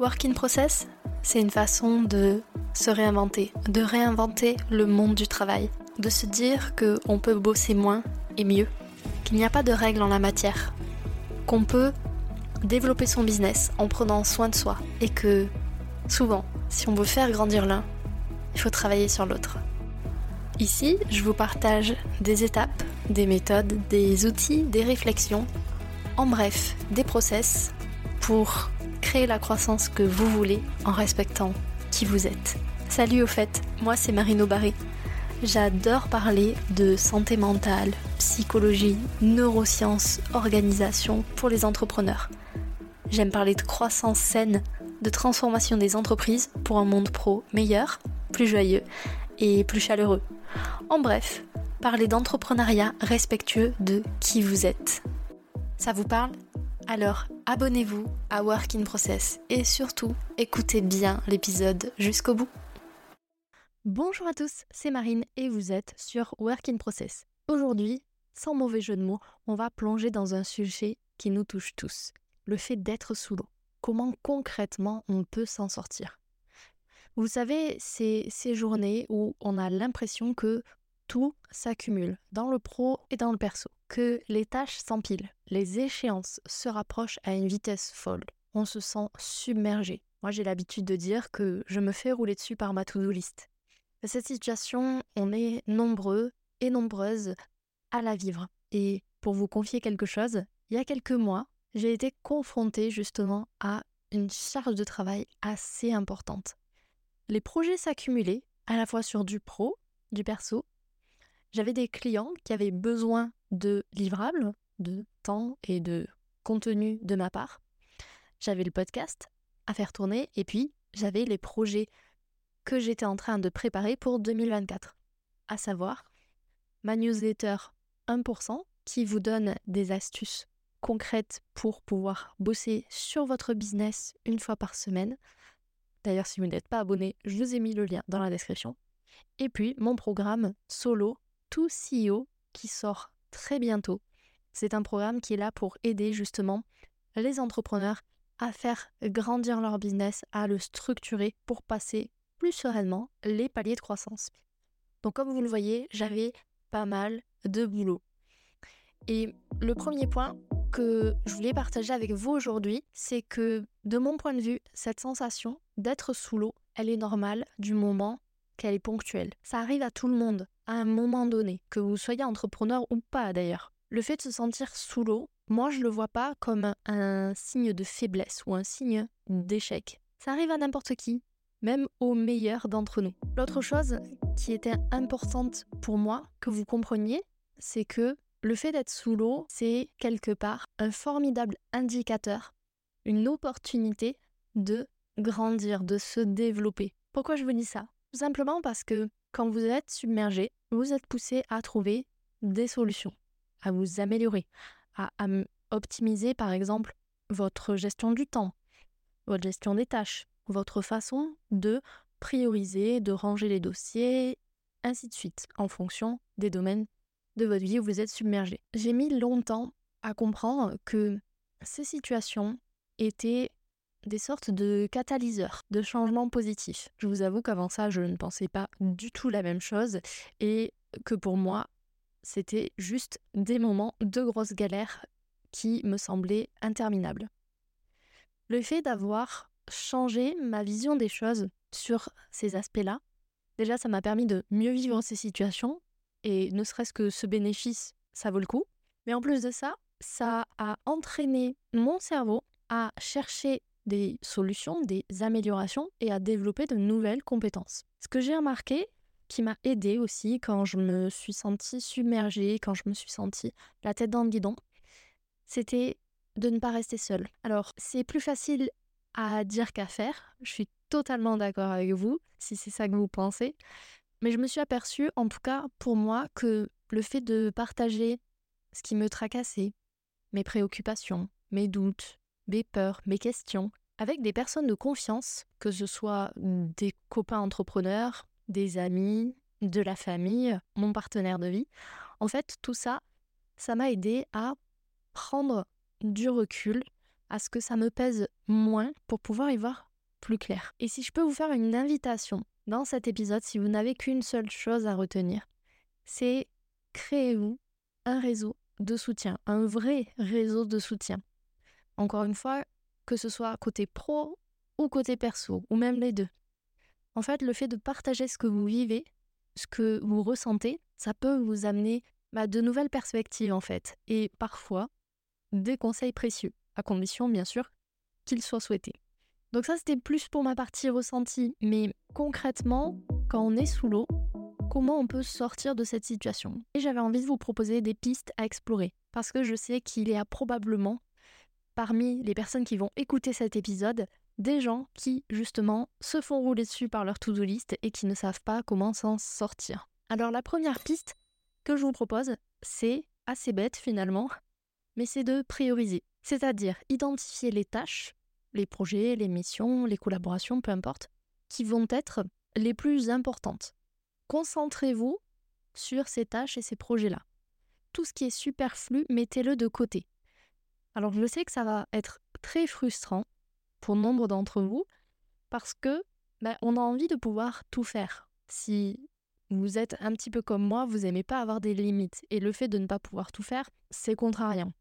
Work in process, c'est une façon de se réinventer, de réinventer le monde du travail, de se dire qu'on peut bosser moins et mieux, qu'il n'y a pas de règles en la matière, qu'on peut développer son business en prenant soin de soi et que souvent, si on veut faire grandir l'un, il faut travailler sur l'autre. Ici, je vous partage des étapes, des méthodes, des outils, des réflexions, en bref, des process pour créer la croissance que vous voulez en respectant qui vous êtes. Salut au fait, moi c'est Marino Barré. J'adore parler de santé mentale, psychologie, neurosciences, organisation pour les entrepreneurs. J'aime parler de croissance saine, de transformation des entreprises pour un monde pro meilleur, plus joyeux et plus chaleureux. En bref, parler d'entrepreneuriat respectueux de qui vous êtes. Ça vous parle? Alors abonnez-vous à Work in Process et surtout écoutez bien l'épisode jusqu'au bout. Bonjour à tous, c'est Marine et vous êtes sur Work in Process. Aujourd'hui, sans mauvais jeu de mots, on va plonger dans un sujet qui nous touche tous, le fait d'être sous l'eau. Comment concrètement on peut s'en sortir? Vous savez, c'est ces journées où on a l'impression que tout s'accumule dans le pro et dans le perso, que les tâches s'empilent, les échéances se rapprochent à une vitesse folle. On se sent submergé. Moi, j'ai l'habitude de dire que je me fais rouler dessus par ma to-do list. Cette situation, on est nombreux et nombreuses à la vivre. Et pour vous confier quelque chose, il y a quelques mois, j'ai été confrontée justement à une charge de travail assez importante les projets s'accumulaient à la fois sur du pro, du perso. J'avais des clients qui avaient besoin de livrables, de temps et de contenu de ma part. J'avais le podcast à faire tourner et puis j'avais les projets que j'étais en train de préparer pour 2024, à savoir ma newsletter 1% qui vous donne des astuces concrètes pour pouvoir bosser sur votre business une fois par semaine, D'ailleurs, si vous n'êtes pas abonné, je vous ai mis le lien dans la description. Et puis, mon programme solo, tout CEO, qui sort très bientôt. C'est un programme qui est là pour aider justement les entrepreneurs à faire grandir leur business, à le structurer pour passer plus sereinement les paliers de croissance. Donc comme vous le voyez, j'avais pas mal de boulot. Et le premier point que je voulais partager avec vous aujourd'hui, c'est que de mon point de vue, cette sensation d'être sous l'eau, elle est normale du moment qu'elle est ponctuelle. Ça arrive à tout le monde, à un moment donné, que vous soyez entrepreneur ou pas d'ailleurs. Le fait de se sentir sous l'eau, moi je le vois pas comme un signe de faiblesse ou un signe d'échec. Ça arrive à n'importe qui, même aux meilleurs d'entre nous. L'autre chose qui était importante pour moi que vous compreniez, c'est que le fait d'être sous l'eau, c'est quelque part un formidable indicateur, une opportunité de grandir, de se développer. Pourquoi je vous dis ça? Tout simplement parce que quand vous êtes submergé, vous êtes poussé à trouver des solutions, à vous améliorer, à, optimiser par exemple votre gestion du temps, votre gestion des tâches, votre façon de prioriser, de ranger les dossiers, ainsi de suite, en fonction des domaines de votre vie où vous êtes submergé. J'ai mis longtemps à comprendre que ces situations étaient des sortes de catalyseurs, de changements positifs. Je vous avoue qu'avant ça, je ne pensais pas du tout la même chose et que pour moi, c'était juste des moments de grosses galères qui me semblaient interminables. Le fait d'avoir changé ma vision des choses sur ces aspects-là, déjà ça m'a permis de mieux vivre ces situations et ne serait-ce que ce bénéfice, ça vaut le coup. Mais en plus de ça, ça a entraîné mon cerveau à chercher des solutions, des améliorations et à développer de nouvelles compétences. Ce que j'ai remarqué, qui m'a aidé aussi quand je me suis sentie submergée, quand je me suis sentie la tête dans le guidon, c'était de ne pas rester seule. Alors, c'est plus facile à dire qu'à faire. Je suis totalement d'accord avec vous, si c'est ça que vous pensez. Mais je me suis aperçue, en tout cas pour moi, que le fait de partager ce qui me tracassait, mes préoccupations, mes doutes, mes peurs, mes questions, avec des personnes de confiance, que ce soit des copains entrepreneurs, des amis, de la famille, mon partenaire de vie, en fait tout ça, ça m'a aidé à prendre du recul, à ce que ça me pèse moins pour pouvoir y voir plus clair. Et si je peux vous faire une invitation dans cet épisode, si vous n'avez qu'une seule chose à retenir, c'est créez-vous un réseau de soutien, un vrai réseau de soutien. Encore une fois, que ce soit côté pro ou côté perso, ou même les deux. En fait, le fait de partager ce que vous vivez, ce que vous ressentez, ça peut vous amener bah, de nouvelles perspectives en fait, et parfois des conseils précieux, à condition bien sûr qu'ils soient souhaités. Donc ça c'était plus pour ma partie ressentie, mais concrètement, quand on est sous l'eau, comment on peut sortir de cette situation? Et j'avais envie de vous proposer des pistes à explorer, parce que je sais qu'il y a probablement parmi les personnes qui vont écouter cet épisode des gens qui, justement, se font rouler dessus par leur to-do list et qui ne savent pas comment s'en sortir. Alors la première piste que je vous propose, c'est assez bête finalement, mais c'est de prioriser. C'est-à-dire identifier les tâches, les projets, les missions, les collaborations, peu importe, qui vont être les plus importantes. Concentrez-vous sur ces tâches et ces projets-là. Tout ce qui est superflu, mettez-le de côté. Alors je sais que ça va être très frustrant pour nombre d'entre vous parce que ben, on a envie de pouvoir tout faire. Si vous êtes un petit peu comme moi, vous n'aimez pas avoir des limites et le fait de ne pas pouvoir tout faire, c'est contrariant.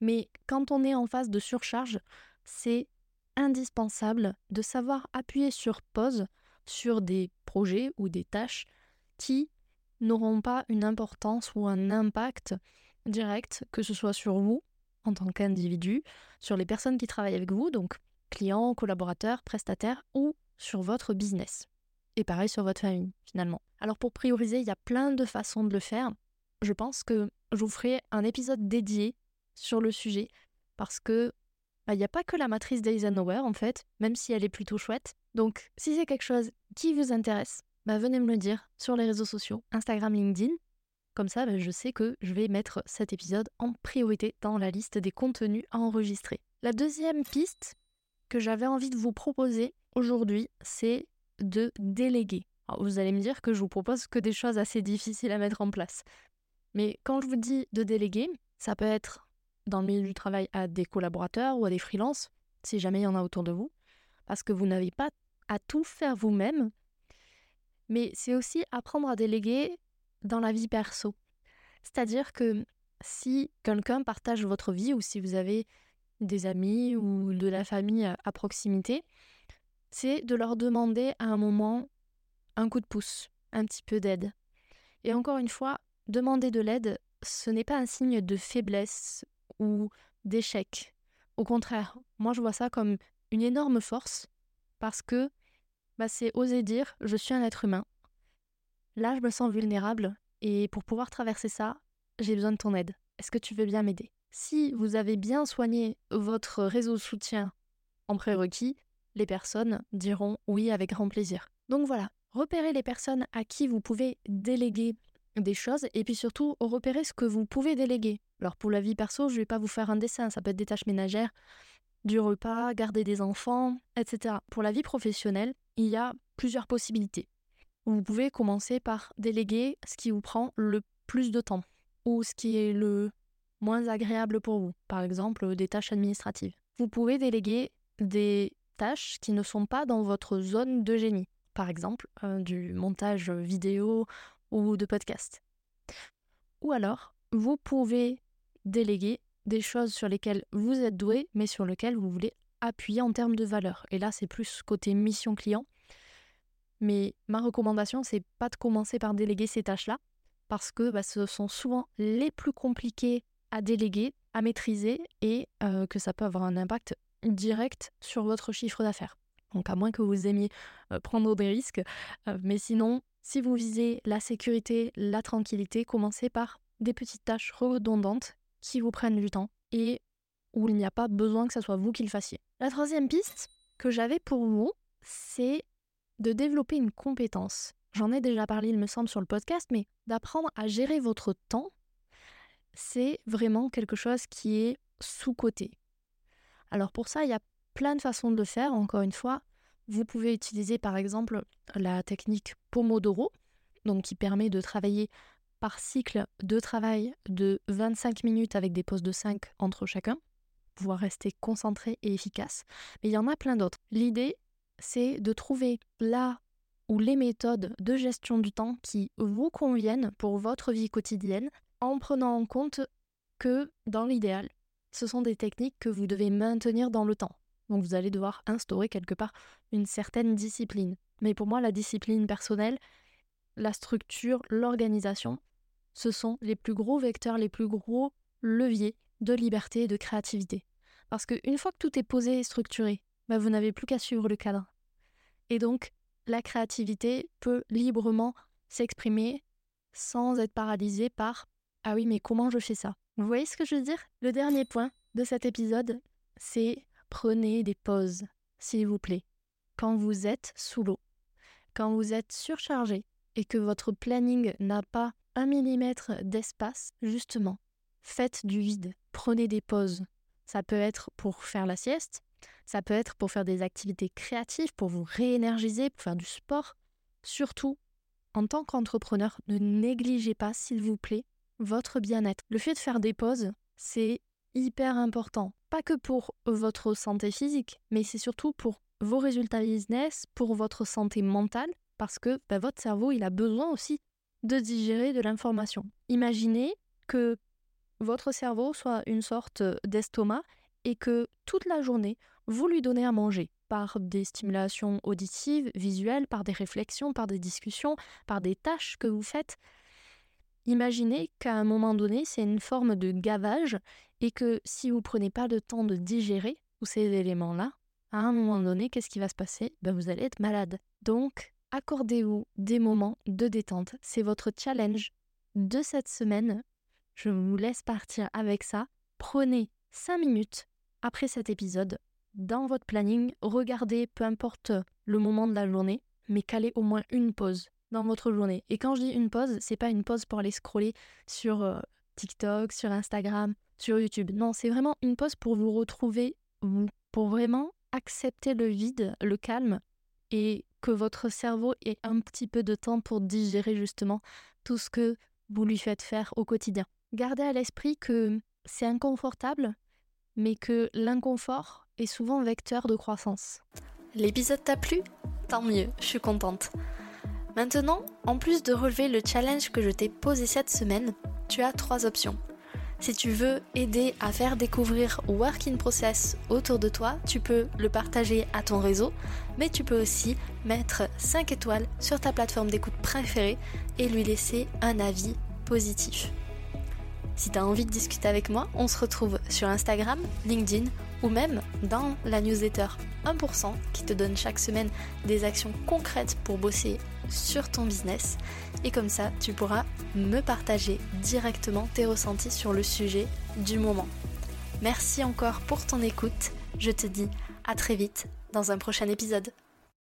Mais quand on est en phase de surcharge, c'est indispensable de savoir appuyer sur pause sur des projets ou des tâches qui n'auront pas une importance ou un impact direct, que ce soit sur vous en tant qu'individu, sur les personnes qui travaillent avec vous, donc clients, collaborateurs, prestataires, ou sur votre business. Et pareil sur votre famille, finalement. Alors pour prioriser, il y a plein de façons de le faire. Je pense que je vous ferai un épisode dédié sur le sujet, parce que bah, il n'y a pas que la matrice d'Eisenhower, en fait, même si elle est plutôt chouette. Donc si c'est quelque chose qui vous intéresse, bah, venez me le dire sur les réseaux sociaux, Instagram, LinkedIn, comme ça, ben, je sais que je vais mettre cet épisode en priorité dans la liste des contenus à enregistrer. La deuxième piste que j'avais envie de vous proposer aujourd'hui, c'est de déléguer. vous allez me dire que je vous propose que des choses assez difficiles à mettre en place. Mais quand je vous dis de déléguer, ça peut être dans le milieu du travail à des collaborateurs ou à des freelances, si jamais il y en a autour de vous, parce que vous n'avez pas à tout faire vous-même. Mais c'est aussi apprendre à déléguer dans la vie perso. C'est-à-dire que si quelqu'un partage votre vie ou si vous avez des amis ou de la famille à proximité, c'est de leur demander à un moment un coup de pouce, un petit peu d'aide. Et encore une fois, demander de l'aide, ce n'est pas un signe de faiblesse ou d'échec. Au contraire, moi je vois ça comme une énorme force parce que bah, c'est oser dire je suis un être humain, Là, je me sens vulnérable et pour pouvoir traverser ça, j'ai besoin de ton aide. Est-ce que tu veux bien m'aider? Si vous avez bien soigné votre réseau de soutien en prérequis, les personnes diront oui avec grand plaisir. Donc voilà, repérez les personnes à qui vous pouvez déléguer des choses et puis surtout repérez ce que vous pouvez déléguer. Alors pour la vie perso, je ne vais pas vous faire un dessin, ça peut être des tâches ménagères, du repas, garder des enfants, etc. Pour la vie professionnelle, il y a plusieurs possibilités. Vous pouvez commencer par déléguer ce qui vous prend le plus de temps ou ce qui est le moins agréable pour vous, par exemple des tâches administratives. Vous pouvez déléguer des tâches qui ne sont pas dans votre zone de génie, par exemple euh, du montage vidéo ou de podcast. Ou alors, vous pouvez déléguer des choses sur lesquelles vous êtes doué, mais sur lesquelles vous voulez appuyer en termes de valeur. Et là, c'est plus côté mission client. Mais ma recommandation, c'est pas de commencer par déléguer ces tâches-là, parce que bah, ce sont souvent les plus compliquées à déléguer, à maîtriser, et euh, que ça peut avoir un impact direct sur votre chiffre d'affaires. Donc à moins que vous aimiez euh, prendre des risques, euh, mais sinon, si vous visez la sécurité, la tranquillité, commencez par des petites tâches redondantes qui vous prennent du temps et où il n'y a pas besoin que ce soit vous qui le fassiez. La troisième piste que j'avais pour vous, c'est de développer une compétence. J'en ai déjà parlé, il me semble, sur le podcast, mais d'apprendre à gérer votre temps, c'est vraiment quelque chose qui est sous-coté. Alors pour ça, il y a plein de façons de le faire. Encore une fois, vous pouvez utiliser par exemple la technique Pomodoro, donc qui permet de travailler par cycle de travail de 25 minutes avec des pauses de 5 entre chacun. pouvoir rester concentré et efficace. Mais il y en a plein d'autres. L'idée, c'est de trouver là ou les méthodes de gestion du temps qui vous conviennent pour votre vie quotidienne en prenant en compte que dans l'idéal, ce sont des techniques que vous devez maintenir dans le temps. Donc vous allez devoir instaurer quelque part une certaine discipline. Mais pour moi, la discipline personnelle, la structure, l'organisation, ce sont les plus gros vecteurs, les plus gros leviers de liberté et de créativité. Parce qu'une fois que tout est posé et structuré, bah, vous n'avez plus qu'à suivre le cadre. Et donc, la créativité peut librement s'exprimer sans être paralysée par Ah oui, mais comment je fais ça? Vous voyez ce que je veux dire? Le dernier point de cet épisode, c'est prenez des pauses, s'il vous plaît. Quand vous êtes sous l'eau, quand vous êtes surchargé et que votre planning n'a pas un millimètre d'espace, justement, faites du vide, prenez des pauses. Ça peut être pour faire la sieste, ça peut être pour faire des activités créatives, pour vous réénergiser, pour faire du sport. Surtout, en tant qu'entrepreneur, ne négligez pas, s'il vous plaît, votre bien-être. Le fait de faire des pauses, c'est hyper important. Pas que pour votre santé physique, mais c'est surtout pour vos résultats business, pour votre santé mentale, parce que bah, votre cerveau, il a besoin aussi de digérer de l'information. Imaginez que votre cerveau soit une sorte d'estomac et que toute la journée, vous lui donnez à manger par des stimulations auditives, visuelles, par des réflexions, par des discussions, par des tâches que vous faites. Imaginez qu'à un moment donné, c'est une forme de gavage et que si vous prenez pas le temps de digérer tous ces éléments-là, à un moment donné, qu'est-ce qui va se passer? Ben, Vous allez être malade. Donc, accordez-vous des moments de détente. C'est votre challenge de cette semaine. Je vous laisse partir avec ça. Prenez 5 minutes après cet épisode dans votre planning, regardez peu importe le moment de la journée, mais calez au moins une pause dans votre journée. Et quand je dis une pause, c'est pas une pause pour aller scroller sur euh, TikTok, sur Instagram, sur YouTube. Non, c'est vraiment une pause pour vous retrouver pour vraiment accepter le vide, le calme et que votre cerveau ait un petit peu de temps pour digérer justement tout ce que vous lui faites faire au quotidien. Gardez à l'esprit que c'est inconfortable, mais que l'inconfort est souvent vecteur de croissance. L'épisode t'a plu? Tant mieux, je suis contente. Maintenant, en plus de relever le challenge que je t'ai posé cette semaine, tu as trois options. Si tu veux aider à faire découvrir Work in Process autour de toi, tu peux le partager à ton réseau, mais tu peux aussi mettre 5 étoiles sur ta plateforme d'écoute préférée et lui laisser un avis positif. Si tu as envie de discuter avec moi, on se retrouve sur Instagram, LinkedIn ou même dans la newsletter 1% qui te donne chaque semaine des actions concrètes pour bosser sur ton business. Et comme ça, tu pourras me partager directement tes ressentis sur le sujet du moment. Merci encore pour ton écoute. Je te dis à très vite dans un prochain épisode.